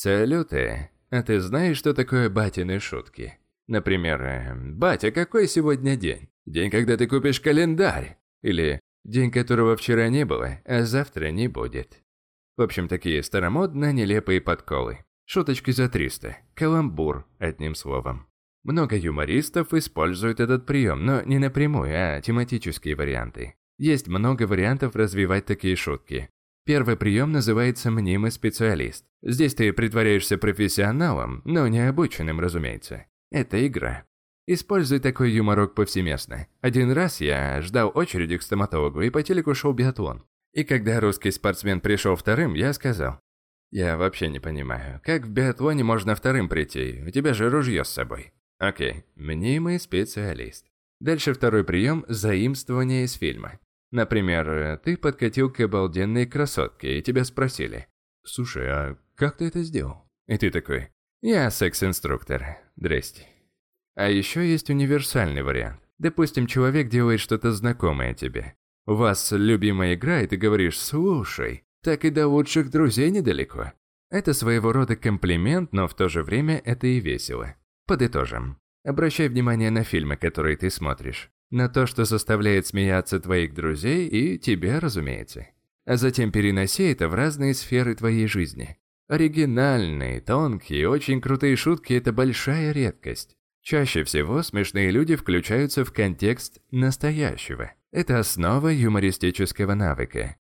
Салюты. А ты знаешь, что такое батины шутки? Например, э, «Батя, какой сегодня день?» День, когда ты купишь календарь. Или день, которого вчера не было, а завтра не будет. В общем, такие старомодно нелепые подколы. Шуточки за 300. Каламбур, одним словом. Много юмористов используют этот прием, но не напрямую, а тематические варианты. Есть много вариантов развивать такие шутки. Первый прием называется «мнимый специалист». Здесь ты притворяешься профессионалом, но не обученным, разумеется. Это игра. Используй такой юморок повсеместно. Один раз я ждал очереди к стоматологу и по телеку шел биатлон. И когда русский спортсмен пришел вторым, я сказал, «Я вообще не понимаю, как в биатлоне можно вторым прийти? У тебя же ружье с собой». Окей, мнимый специалист. Дальше второй прием – заимствование из фильма. Например, ты подкатил к обалденной красотке, и тебя спросили. «Слушай, а как ты это сделал?» И ты такой. «Я секс-инструктор. Здрасте». А еще есть универсальный вариант. Допустим, человек делает что-то знакомое тебе. У вас любимая игра, и ты говоришь «слушай, так и до лучших друзей недалеко». Это своего рода комплимент, но в то же время это и весело. Подытожим. Обращай внимание на фильмы, которые ты смотришь на то, что заставляет смеяться твоих друзей и тебя, разумеется. А затем переноси это в разные сферы твоей жизни. Оригинальные, тонкие, очень крутые шутки – это большая редкость. Чаще всего смешные люди включаются в контекст настоящего. Это основа юмористического навыка.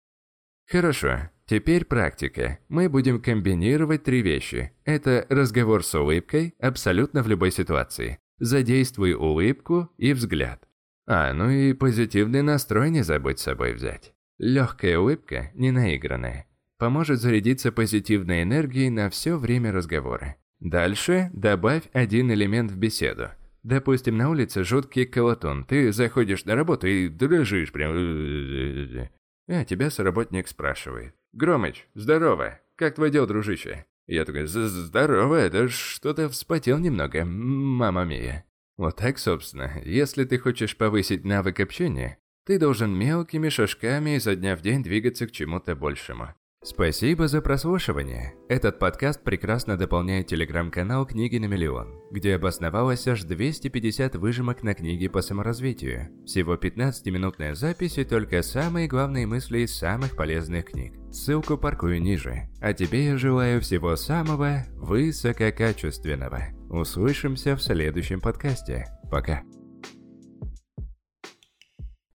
Хорошо, теперь практика. Мы будем комбинировать три вещи. Это разговор с улыбкой абсолютно в любой ситуации. Задействуй улыбку и взгляд. А, ну и позитивный настрой не забудь с собой взять. Легкая улыбка, не наигранная, поможет зарядиться позитивной энергией на все время разговора. Дальше добавь один элемент в беседу. Допустим, на улице жуткий колотун. Ты заходишь на работу и дрожишь прям. А тебя соработник спрашивает. «Громыч, здорово. Как твое дело, дружище?» Я такой, «Здорово, это что-то вспотел немного, мама мия». Вот так, собственно, если ты хочешь повысить навык общения, ты должен мелкими шажками изо дня в день двигаться к чему-то большему. Спасибо за прослушивание. Этот подкаст прекрасно дополняет телеграм-канал «Книги на миллион», где обосновалось аж 250 выжимок на книги по саморазвитию. Всего 15-минутная запись и только самые главные мысли из самых полезных книг. Ссылку паркую ниже. А тебе я желаю всего самого высококачественного. Услышимся в следующем подкасте. Пока.